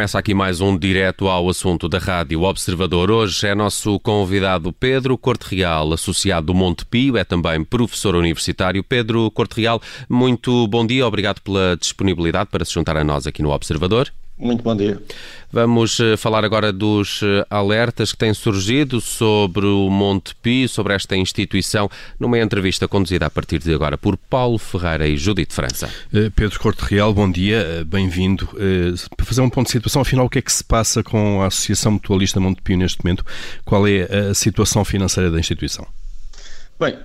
Começa aqui mais um direto ao assunto da Rádio Observador. Hoje é nosso convidado Pedro Corte Real, associado do Monte Pio, é também professor universitário. Pedro Corte Real, muito bom dia, obrigado pela disponibilidade para se juntar a nós aqui no Observador. Muito bom dia. Vamos eh, falar agora dos eh, alertas que têm surgido sobre o Monte Pio, sobre esta instituição, numa entrevista conduzida a partir de agora por Paulo Ferreira e Judite França. Eh, Pedro Corte Real, bom dia, bem-vindo. Para fazer um ponto de situação, afinal, o que é que se passa com a Associação Mutualista Monte Pio neste momento? Qual é a situação financeira da instituição? Bem,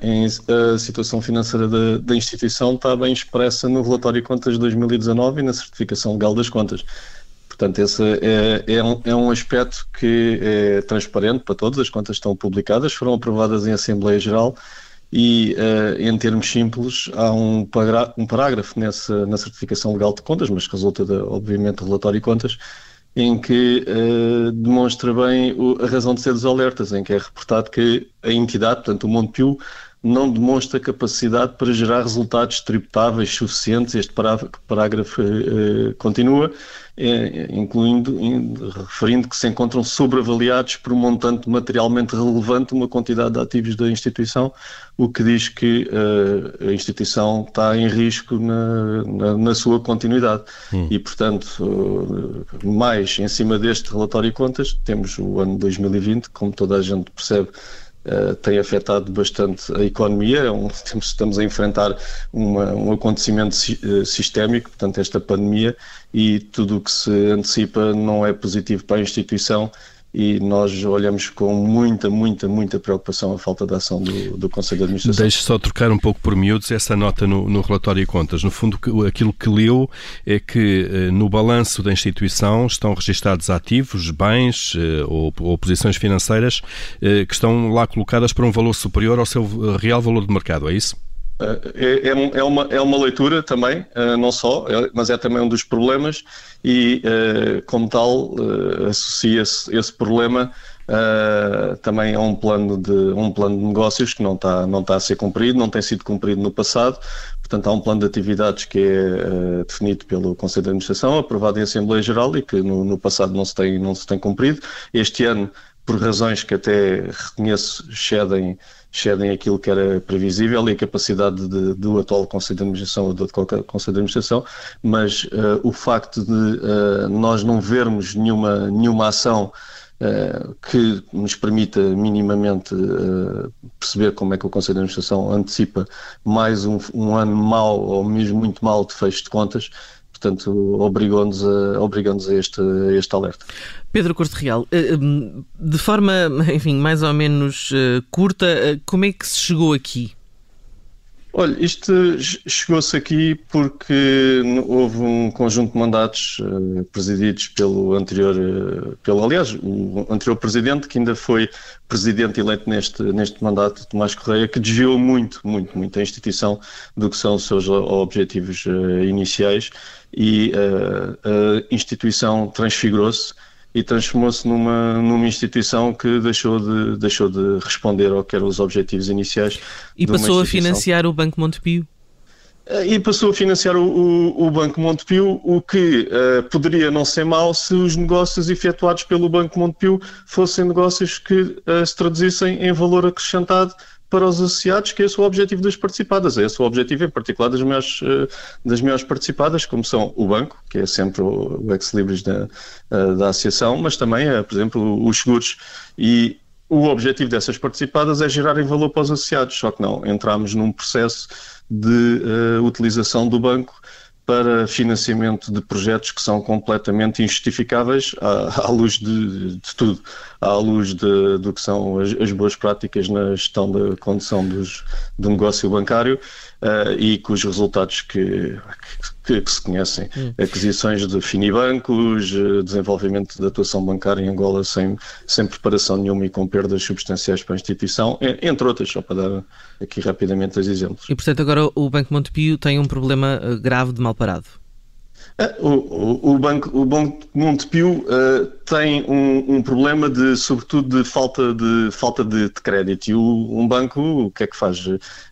a situação financeira da, da, instituição está bem expressa no relatório de contas de 2019 e na certificação legal das contas. Portanto, esse é, é, um, é um aspecto que é transparente para todos, as contas estão publicadas, foram aprovadas em Assembleia Geral e, uh, em termos simples, há um, um parágrafo nessa, na certificação legal de contas, mas resulta, de, obviamente, do relatório de contas, em que uh, demonstra bem o, a razão de ser dos alertas, em que é reportado que a entidade, portanto o Montepio, não demonstra capacidade para gerar resultados tributáveis suficientes. Este parágrafo uh, continua, uh, incluindo, in, referindo que se encontram sobreavaliados por um montante materialmente relevante uma quantidade de ativos da instituição, o que diz que uh, a instituição está em risco na, na, na sua continuidade. Hum. E, portanto, mais em cima deste relatório de contas, temos o ano 2020, como toda a gente percebe, Uh, tem afetado bastante a economia. É estamos a enfrentar uma, um acontecimento uh, sistémico, portanto, esta pandemia, e tudo o que se antecipa não é positivo para a instituição e nós olhamos com muita, muita, muita preocupação a falta de ação do, do Conselho de Administração. Deixe só trocar um pouco por miúdos essa nota no, no relatório de contas. No fundo, aquilo que leu é que eh, no balanço da instituição estão registados ativos, bens eh, ou, ou posições financeiras eh, que estão lá colocadas para um valor superior ao seu real valor de mercado, é isso? É, é, é, uma, é uma leitura também, eh, não só, é, mas é também um dos problemas e, eh, como tal, eh, associa-se esse problema também a um plano, de, um plano de negócios que não está, não está a ser cumprido, não tem sido cumprido no passado. Portanto, há um plano de atividades que é definido pelo Conselho de Administração, aprovado em Assembleia Geral e que no, no passado não se, tem, não se tem cumprido. Este ano, por razões que até reconheço cedem excedem aquilo que era previsível e a capacidade de, do atual Conselho de Administração ou do qualquer Conselho de Administração, mas uh, o facto de uh, nós não vermos nenhuma, nenhuma ação uh, que nos permita minimamente perceber como é que o Conselho de Administração antecipa mais um, um ano mau ou mesmo muito mal de fecho de contas, portanto, obrigou-nos a, obrigou a, este, a este alerta. Pedro Corte Real, eh, eh, de forma, enfim, mais ou menos eh, curta, como é que se chegou aqui? Olha, isto chegou-se aqui porque houve um conjunto de mandatos presididos pelo anterior, pelo, aliás, o anterior presidente, que ainda foi presidente eleito neste, neste mandato, Tomás Correia, que desviou muito, muito, muito a instituição do que são os seus objetivos iniciais e a instituição transfigurou-se e transformou-se numa, numa instituição que deixou de, deixou de responder ao que eram os objetivos iniciais. E passou a financiar o Banco Montepio? Eh, e passou a financiar o, o, o Banco Montepio, o que uh, poderia não ser mau se os negócios efetuados pelo Banco Montepio fossem negócios que uh, se traduzissem em valor acrescentado para os associados, que é esse o objetivo das participadas. É esse o objetivo, em particular, das maiores, eh, das maiores participadas, como são o banco, que é sempre o ex-libris da, eh, da associação, mas também, eh, por exemplo, os seguros. E o objetivo dessas participadas é gerarem valor para os associados, só que não, entramos num processo de uh, utilização do banco para financiamento de projetos que são completamente injustificáveis à, à luz de, de, tudo, à luz de, do que são as, as, boas práticas na gestão da condução dos, do negócio bancário uh, e com os resultados que, que, que se conhecem. Hum. Aquisições de finibancos, eh, desenvolvimento da atuação bancária em Angola sem, sem preparação nenhuma e com perdas substanciais para a instituição, entre outras, só para dar aqui rapidamente os exemplos. E portanto agora o Banco Montepio tem um problema eh, grave de mal parado. É, o, o, Banco, o Banco Montepio uh, tem um, um, problema de, sobretudo, de falta de, falta de, de crédito. E o, um banco, o que é que faz?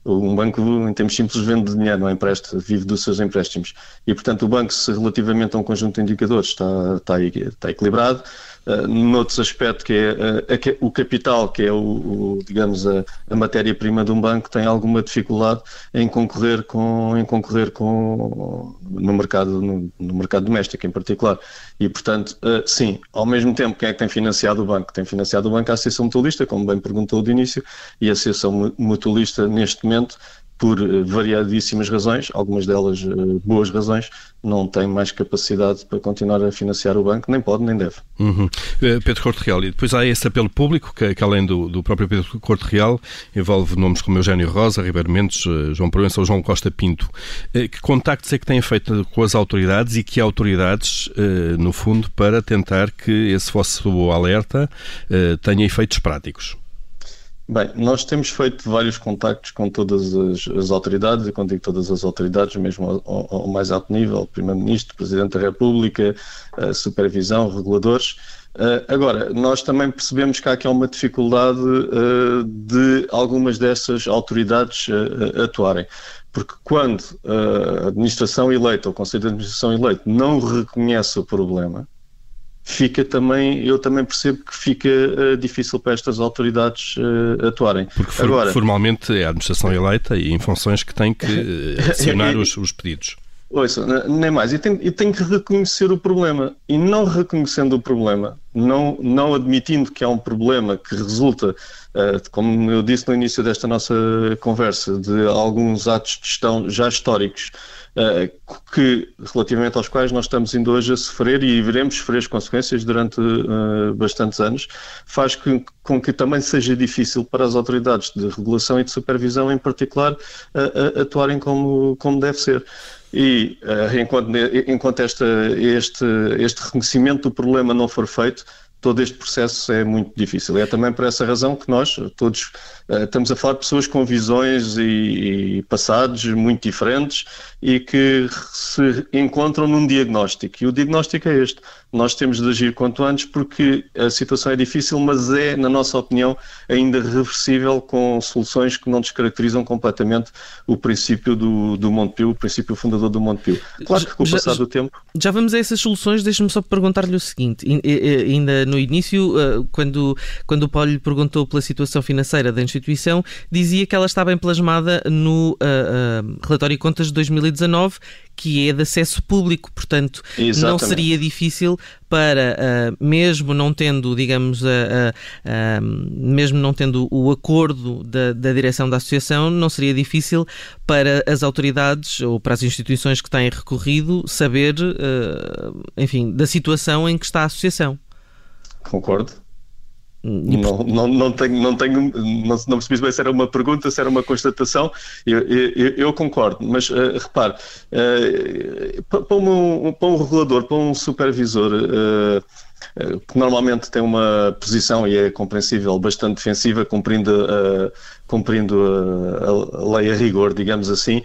Um banco, em termos simples, vende dinheiro, não empresta, vive dos seus empréstimos. E, portanto, o banco, se relativamente a um conjunto de indicadores está, está, está equilibrado, uh, noutros aspectos, que é uh, o capital, que é o, o digamos, a, a matéria-prima de um banco, tem alguma dificuldade em concorrer com, em concorrer com no mercado, no, no mercado doméstico em particular. E, portanto, uh, sim, ao mesmo tempo, quem é que tem financiado o banco? Tem financiado o banco a Associação Mutualista, como bem perguntou de início, e a Associação Mutualista, neste momento, por eh, variadíssimas razões, algumas delas uh, boas razões, não tem mais capacidade para continuar a financiar o banco, nem pode nem deve. Uhum. Pedro Corte Real, e depois há esse apelo público, que, que além do, do, próprio Pedro Corte Real, envolve nomes como Eugênio Rosa, Ribeiro Mendes, João Proença ou João Costa Pinto. que contactos é que têm feito com as autoridades e que autoridades, no fundo, para tentar que esse vosso alerta tenha efeitos práticos? Bem, nós temos feito vários contactos com todas as, as autoridades, e quando digo todas as autoridades, mesmo ao, ao mais alto nível, Primeiro-Ministro, Presidente da República, supervisão, reguladores. Uh, agora, nós também percebemos que há aqui uma dificuldade uh, de algumas dessas autoridades atuarem. Porque quando a administração eleita, o Conselho de Administração eleito, não reconhece o problema, fica também, eu também percebo que fica uh, difícil para estas autoridades uh, atuarem. Porque for, Agora, formalmente é a administração eleita e em funções que tem que uh, acionar os, os pedidos. Ouça, nem mais. E tem, e tem que reconhecer o problema. E não reconhecendo o problema, não, não admitindo que há um problema que resulta, uh, como eu disse no início desta nossa conversa, de alguns atos de gestão já históricos, uh, que, relativamente aos quais nós estamos indo hoje a sofrer e veremos sofrer as consequências durante uh, bastantes anos, faz que, com que também seja difícil para as autoridades de regulação e de supervisão, em particular, atuarem como, como deve ser. E uh, enquanto, enquanto esta, este, este reconhecimento do problema não for feito, todo este processo é muito difícil. É também por essa razão que nós todos uh, estamos a falar de pessoas com visões e, e, passados muito diferentes e que se encontram num diagnóstico. E o diagnóstico é este. Nós temos de agir quanto antes porque a situação é difícil, mas é, na nossa opinião, ainda reversível com soluções que não descaracterizam completamente o princípio do, do Montepio, o princípio fundador do Montepio. Claro que com o passar do tempo... Já vamos a essas soluções, deixe-me só perguntar-lhe o seguinte. Ainda no início, eh, quando, quando o Paulo lhe perguntou pela situação financeira da instituição, dizia que ela está bem plasmada no uh, uh, relatório de contas de 2019 que é de acesso público, portanto Exatamente. não seria difícil para, uh, mesmo não tendo, digamos, mesmo não tendo o acordo da, da direção da associação, não seria difícil para as autoridades ou para as instituições que têm recorrido saber, enfim, da situação em que está a associação. Concordo. Não, não, não tenho, não, tenho não, não percebi bem se era uma pergunta, se era uma constatação, eu, eu, eu concordo, mas uh, repare, uh, para, um, para um regulador, para um supervisor, uh, que normalmente tem uma posição, e é compreensível, bastante defensiva, cumprindo, cumprindo a, a, lei a rigor, digamos assim,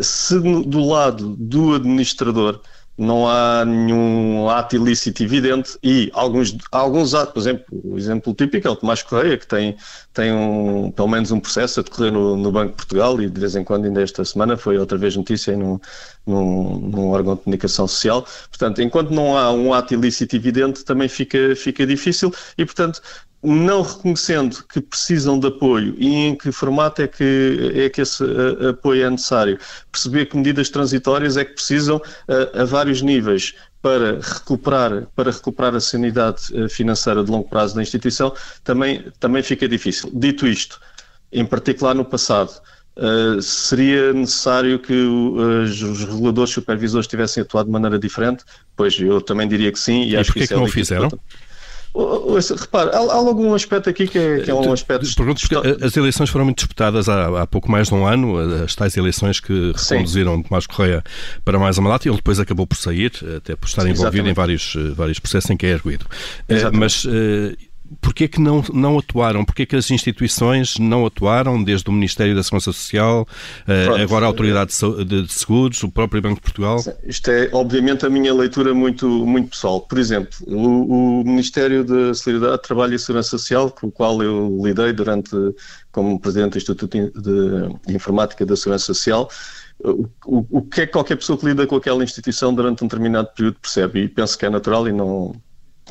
se do lado do administrador não há nenhum ato ilícito evidente e alguns, alguns atos, por exemplo, o exemplo típico é o Tomás Correia, que tem, tem um, pelo menos um processo a decorrer no, no Banco de Portugal e de vez em quando, ainda esta semana, foi outra vez notícia num, num, num órgão de comunicação social. Portanto, enquanto não há um ato ilícito evidente, também fica, fica difícil e, portanto, não reconhecendo que precisam de apoio e em que formato é que, é que esse uh, apoio é necessário. Perceber que medidas transitórias é que precisam uh, a vários níveis para recuperar, para recuperar a sanidade uh, financeira de longo prazo da instituição, também, também fica difícil. Dito isto, em particular no passado, Uh, seria necessário que uh, os reguladores supervisores tivessem atuado de maneira diferente? Pois eu também diria que sim. E, e acho que, que é não o fizeram? Repare, há, há algum aspecto aqui que é, que é um aspecto. Pergunto porque as eleições foram muito disputadas há, há, pouco mais de um ano, as tais eleições que reconduziram Tomás Correia para mais um mandato e ele depois acabou por sair, até por estar envolvido Exatamente. em vários, vários processos em que é erguido. Eh, Exatamente. Mas porquê que não, não atuaram? Porquê que as instituições não atuaram, desde o Ministério da Segurança Social, Pronto, agora a Autoridade de Seguros, o próprio Banco de Portugal? Isto é, obviamente, a minha leitura muito, muito pessoal. Por exemplo, o, o Ministério da Solidariedade, Trabalho e Segurança Social, com o qual eu lidei durante, como Presidente do Instituto de Informática da Segurança Social, o, o, o que é que qualquer pessoa que lida com aquela instituição durante um determinado período percebe e penso que é natural e não,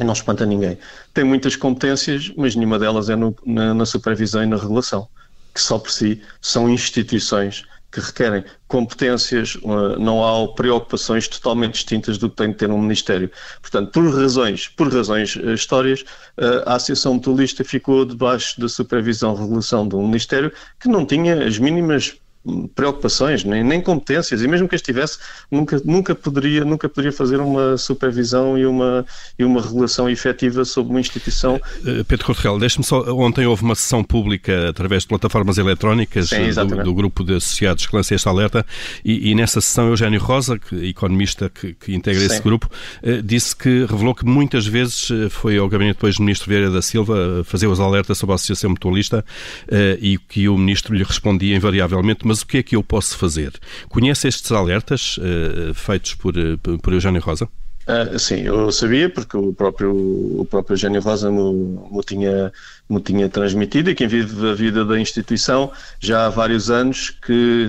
não espanta ninguém. Tem muitas competências, mas nenhuma delas é no, na, na supervisão e na regulação, que só por si são instituições que requerem competências, não há preocupações totalmente distintas do que tem de ter um Ministério. Portanto, por razões, por razões eh, histórias, eh, a Associação Mutualista ficou debaixo da supervisão e regulação um Ministério que não tinha as mínimas preocupações, nem, nem competências, e mesmo que as tivesse, nunca, nunca, poderia, nunca poderia fazer uma supervisão e uma, e uma regulação efetiva sobre uma instituição. Eh, Pedro Correal, deixe-me só, ontem houve uma sessão pública através de plataformas eletrónicas Sim, do, do, grupo de associados que lancei esta alerta, e, e, nessa sessão Eugênio Rosa, que, economista que, que integra Sim. esse grupo, eh, disse que revelou que muitas vezes eh, foi ao gabinete depois do ministro Vieira da Silva fazer os alertas sobre a Associação Mutualista e que o ministro lhe respondia invariavelmente mas o que é que eu posso fazer? Conhece estes alertas uh, feitos por, eh, por Eugênio Rosa? Uh, sim, eu sabia porque o próprio, o próprio Eugênio Rosa me, me tinha me tinha transmitido e quem vive a vida da instituição já há vários anos que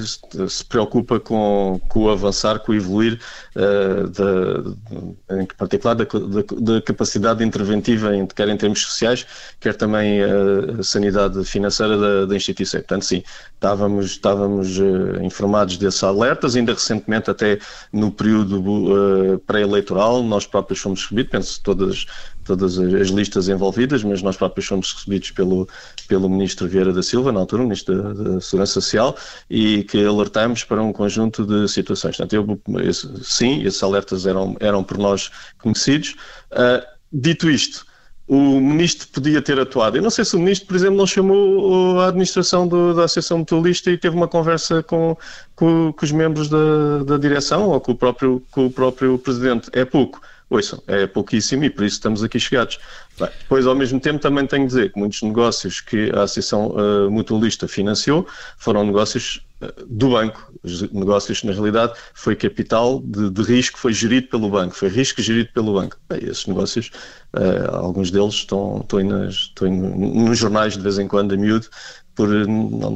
se preocupa com, com o avançar, com o evoluir, uh, da, em particular da, da, da, capacidade interventiva, em, quer em termos sociais, quer também a sanidade financeira da, da instituição. Portanto, sim, estávamos, estávamos uh, informados desses alertas, ainda recentemente, até no período pré-eleitoral, nós próprios fomos recebidos, penso todas todas as listas envolvidas, mas nós próprios fomos recebidos pelo, pelo Ministro Vieira da Silva, na altura, o Ministro da, Segurança Social, e que alertamos para um conjunto de situações. Portanto, eu, esse, sim, esses alertas eram, eram por nós conhecidos. Uh, dito isto, o Ministro podia ter atuado. Eu não sei se o Ministro, por exemplo, não chamou a administração do, da Associação Mutualista e teve uma conversa com, com, com os membros da, da direção ou com o, próprio, com o próprio Presidente. É pouco ouçam, é pouquíssimo e por isso estamos aqui chegados. Bem, depois, ao mesmo tempo, também tenho de dizer que muitos negócios que a Associação uh, Mutualista financiou foram negócios uh, do banco, Os negócios na realidade foi capital de, de, risco, foi gerido pelo banco, foi risco gerido pelo banco. Bem, esses negócios, uh, alguns deles estão, estão, nas, estão nos jornais de vez em quando, a miúdo, por,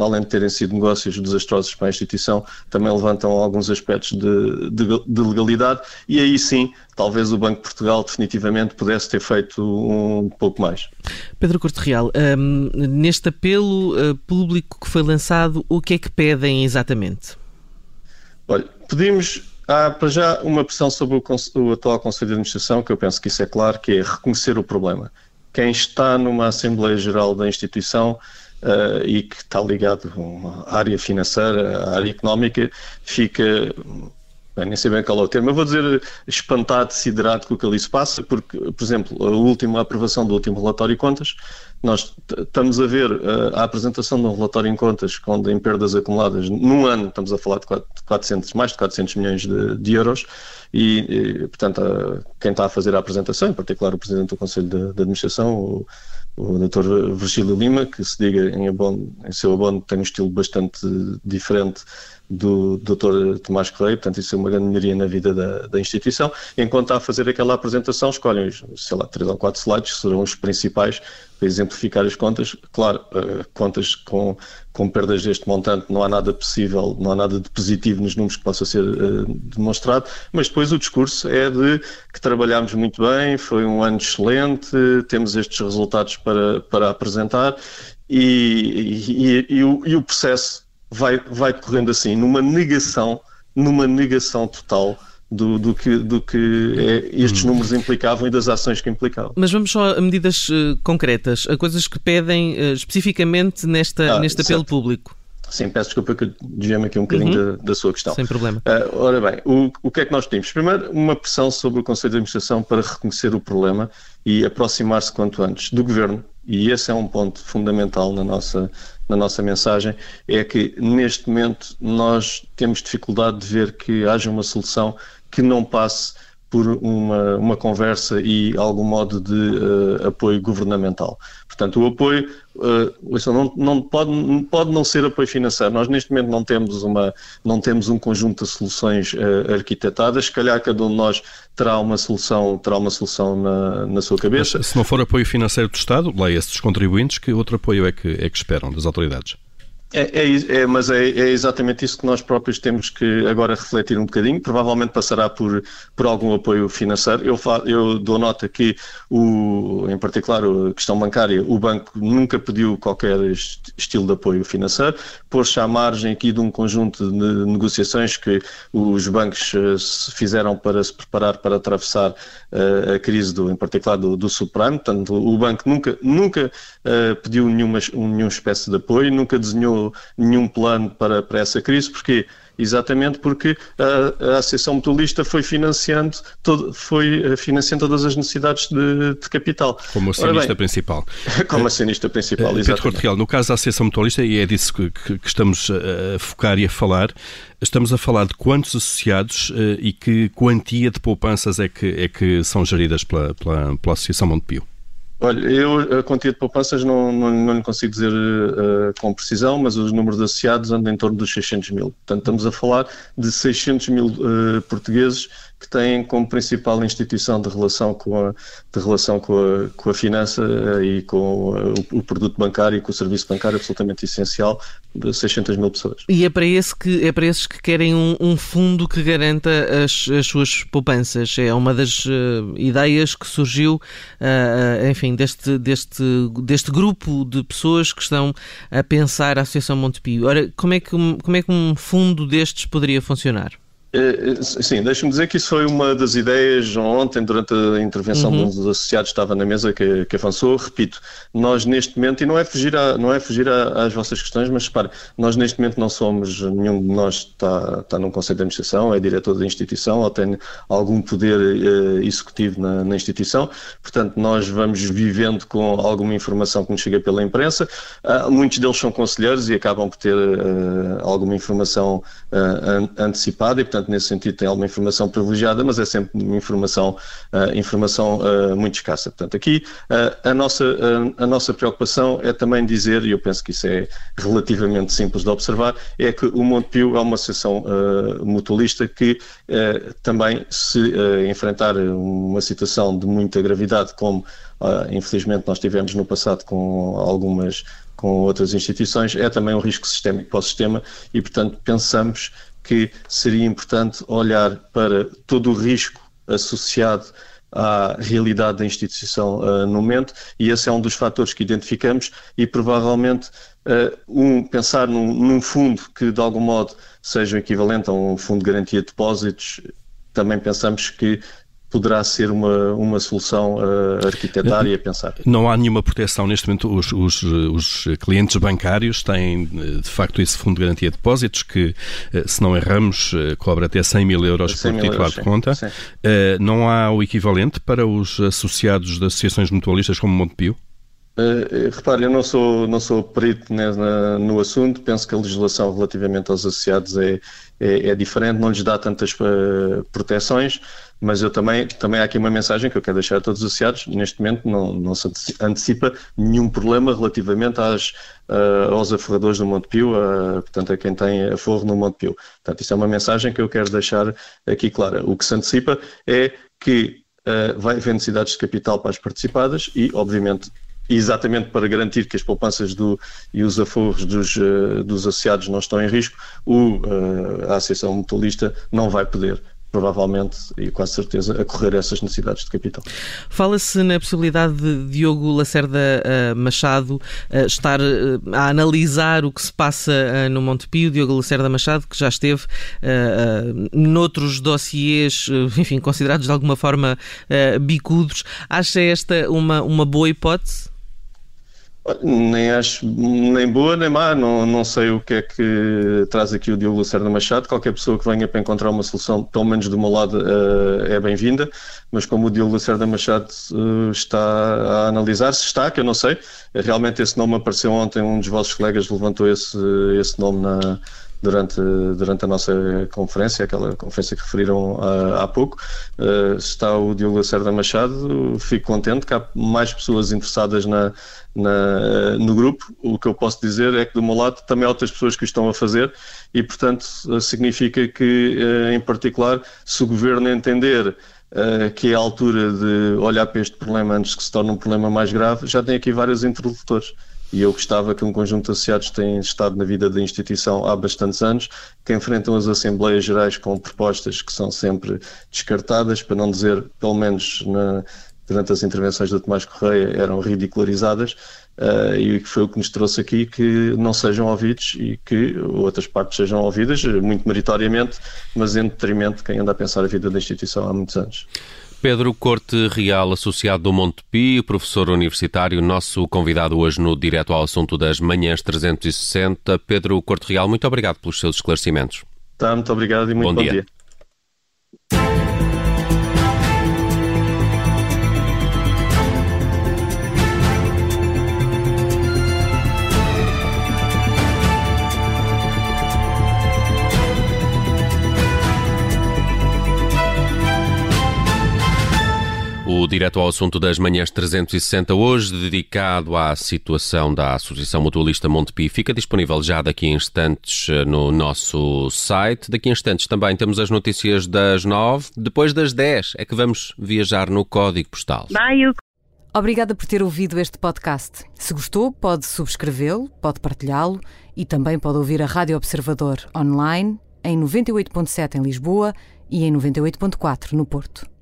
além de terem sido negócios desastrosos para a instituição, também levantam alguns aspectos de, de, de, legalidade e aí sim, talvez o Banco de Portugal definitivamente pudesse ter feito um pouco mais. Pedro Corte Real, um, neste apelo uh, público que foi lançado, o que é que pedem exatamente? Olha, pedimos Há para já uma pressão sobre o, o, atual Conselho de Administração, que eu penso que isso é claro, que é reconhecer o problema. Quem está numa Assembleia Geral da instituição uh, e que está ligado à área financeira, à área económica, fica Bem, nem sei bem qual é o termo, eu vou dizer espantado, siderado com o que ali se passa, porque, por exemplo, a última aprovação do último relatório de contas, nós estamos a ver uh, a apresentação de um relatório em contas onde em perdas acumuladas num ano, estamos a falar de 400, mais de 400 milhões de, de euros, e, e portanto, uh, quem está a fazer a apresentação, em particular o Presidente do Conselho de, de Administração, o, o Dr. Virgílio Lima, que se diga em, abono, em seu abono tem um estilo bastante diferente do Dr. Tomás Correia, portanto isso é uma grande melhoria na vida da, da, instituição. Enquanto está a fazer aquela apresentação, escolhem, sei lá, três ou quatro slides, que serão os principais para exemplificar as contas. Claro, uh, contas com, com perdas deste montante, não há nada possível, não há nada de positivo nos números que possa ser uh, demonstrado, mas depois o discurso é de que trabalhámos muito bem, foi um ano excelente, temos estes resultados para, para apresentar e, e, e, e o, e o processo vai, vai correndo assim, numa negação, numa negação total do, do, que, do que é, estes hum. números implicavam e das ações que implicavam. Mas vamos só a medidas uh, concretas, a coisas que pedem uh, especificamente nesta, ah, neste apelo certo. público. Sim, peço desculpa que desviei-me aqui um bocadinho uhum. da, da, sua questão. Sem problema. Uh, ora bem, o, o que é que nós temos? Primeiro, uma pressão sobre o Conselho de Administração para reconhecer o problema e aproximar-se quanto antes do Governo, e esse é um ponto fundamental na nossa, na nossa mensagem, é que neste momento nós temos dificuldade de ver que haja uma solução que não passe por uma, uma conversa e algum modo de uh, apoio governamental. Portanto, o apoio uh, não, não, pode, pode não ser apoio financeiro. Nós neste momento não temos, uma, não temos um conjunto de soluções uh, arquitetadas. Se calhar cada um de nós terá uma solução, terá uma solução na, na sua cabeça. Mas, se não for apoio financeiro do Estado, leia-se dos contribuintes, que outro apoio é que, é que esperam das autoridades? É, é, é, mas é, é, exatamente isso que nós próprios temos que agora refletir um bocadinho. Provavelmente passará por, por algum apoio financeiro. Eu, eu dou nota que, o, em particular, a questão bancária, o banco nunca pediu qualquer estilo de apoio financeiro, pôs-se à margem aqui de um conjunto de negociações que os bancos eh, fizeram para se preparar para atravessar uh, a crise, do, em particular, do, do subprime. Portanto, o banco nunca, nunca uh, pediu nenhuma, nenhuma espécie de apoio, nunca desenhou nenhum plano para, para essa crise, porque exatamente porque a, a Associação Mutualista foi financiando, todo, foi eh, financiando todas as necessidades de, de capital. Como acionista bem, principal. Como acionista principal, uh, exatamente. Pedro Cortegal, no caso da Associação Mutualista, e é disso que, que, que, estamos a focar e a falar, estamos a falar de quantos associados uh, e que quantia de poupanças é que, é que são geridas pela, pela, pela Associação Montepio? Olha, eu a quantia de poupanças não, não, não lhe consigo dizer uh, com precisão, mas os números associados andam em torno dos 600 mil. Portanto, estamos a falar de 600 mil uh, portugueses que têm como principal instituição de relação com a, de relação com a, com a finança uh, e com o, o, produto bancário e com o serviço bancário absolutamente essencial de 600 mil pessoas. E é para, esse que, é para esses que querem um, um fundo que garanta as, as, suas poupanças. É uma das ideias que surgiu, enfim, enfim, deste, deste, deste grupo de pessoas que estão a pensar a Associação Montepio. Ora, como é que, como é que um fundo destes poderia funcionar? Eh, eh, sim, deixa-me dizer que isso foi uma das ideias ontem, durante a intervenção uhum. de um dos associados, estava na mesa que, que, avançou. Repito, nós neste momento, e não é fugir, a, não é fugir a, às vossas questões, mas repare, nós neste momento não somos, nenhum de nós está, está num conselho de administração, é diretor da instituição ou tem algum poder uh, executivo na, na, instituição. Portanto, nós vamos vivendo com alguma informação que nos chega pela imprensa. Uh, muitos deles são conselheiros e acabam por ter alguma informação antecipada e, portanto, portanto, nesse sentido tem alguma informação privilegiada, mas é sempre informação, uh, informação uh, muito escassa. Portanto, aqui uh, a, nossa, a nossa preocupação é também dizer, e eu penso que isso é relativamente simples de observar, é que o Montepio é uma associação mutualista que também se enfrentar uma situação de muita gravidade, como infelizmente nós tivemos no passado com algumas com outras instituições, é também um risco sistémico para o sistema e, portanto, pensamos que seria importante olhar para todo o risco associado à realidade da instituição uh, no momento e esse é um dos fatores que identificamos e provavelmente uh, um, pensar num, num, fundo que de algum modo seja equivalente a um fundo de garantia de depósitos também pensamos que poderá ser uma, uma solução uh, arquitetária a pensar. Não há nenhuma proteção neste momento. Os, os, os, clientes bancários têm, eh, de facto, esse fundo de garantia de depósitos que, eh, se não erramos, cobra até 100 mil euros 100 por titular de conta. Sim. Não há o equivalente para os associados de associações mutualistas como Montepio? Uh, repare, eu não sou, não sou perito né, na, no assunto, penso que a legislação relativamente aos associados é, é, é diferente, não lhes dá tantas uh, proteções, mas eu também, também há aqui uma mensagem que eu quero deixar a todos os associados, neste momento não, não se antecipa nenhum problema relativamente às, uh, aos aforradores do Montepio, uh, portanto a quem tem aforro no Montepio. Portanto, isso é uma mensagem que eu quero deixar aqui clara. O que se antecipa é que vai haver necessidades de capital para as participadas e, obviamente, exatamente para garantir que as poupanças do, e os aforros dos, uh, dos associados não estão em risco, o, uh, a Associação Mutualista não vai poder provavelmente e quase certeza a correr essas necessidades de capital. Fala-se na possibilidade de Diogo Lacerda uh, Machado uh, estar uh, a analisar o que se passa no Montepio, Diogo Lacerda Machado, que já esteve noutros dossiês, enfim, considerados de alguma forma bicudos. Acha esta uma, uma boa hipótese? Nem acho nem boa nem má, não, não sei o que é que traz aqui o Diogo Lacerda Machado. Qualquer pessoa que venha para encontrar uma solução, pelo menos do meu lado, uh, é bem-vinda. Mas como o Diogo Lacerda Machado uh, está a analisar, se está, que eu não sei, realmente esse nome apareceu ontem, um dos vossos colegas levantou esse, esse nome na, durante, durante a nossa conferência, aquela conferência que referiram há, há pouco. Uh, está o Diogo Lacerda Machado, fico contente que há mais pessoas interessadas na, na, no grupo. O que eu posso dizer é que, do meu lado, também há outras pessoas que o estão a fazer e, portanto, significa que, uh, em particular, se o governo entender Uh, que é a altura de olhar para este problema antes que se torne um problema mais grave, já tem aqui vários interlocutores e eu gostava que um conjunto de associados tenha estado na vida da instituição há bastantes anos, que enfrentam as Assembleias Gerais com propostas que são sempre descartadas, para não dizer, pelo menos na, durante as intervenções do Tomás Correia, eram ridicularizadas, uh, e que foi o que nos trouxe aqui, que não sejam ouvidos e que outras partes sejam ouvidas, muito meritoriamente, mas em detrimento de quem anda a pensar a vida da instituição há muitos anos. Pedro Corte Real, associado do Montepio, professor universitário, nosso convidado hoje no Direto ao Assunto das Manhãs 360. Pedro Corte Real, muito obrigado pelos seus esclarecimentos. Tá, muito obrigado e muito bom, bom dia. dia. Direto ao Assunto das Manhãs 360, hoje dedicado à situação da Associação Mutualista Montepio, fica disponível já daqui a instantes eh, no nosso site. Daqui a instantes também temos as notícias das 9. Depois das 10 é que vamos viajar no código postal. Obrigada por ter ouvido este podcast. Se gostou, pode subscrevê-lo, pode partilhá-lo e também pode ouvir a Rádio Observador online em 98.7 em Lisboa e em 98.4 no Porto.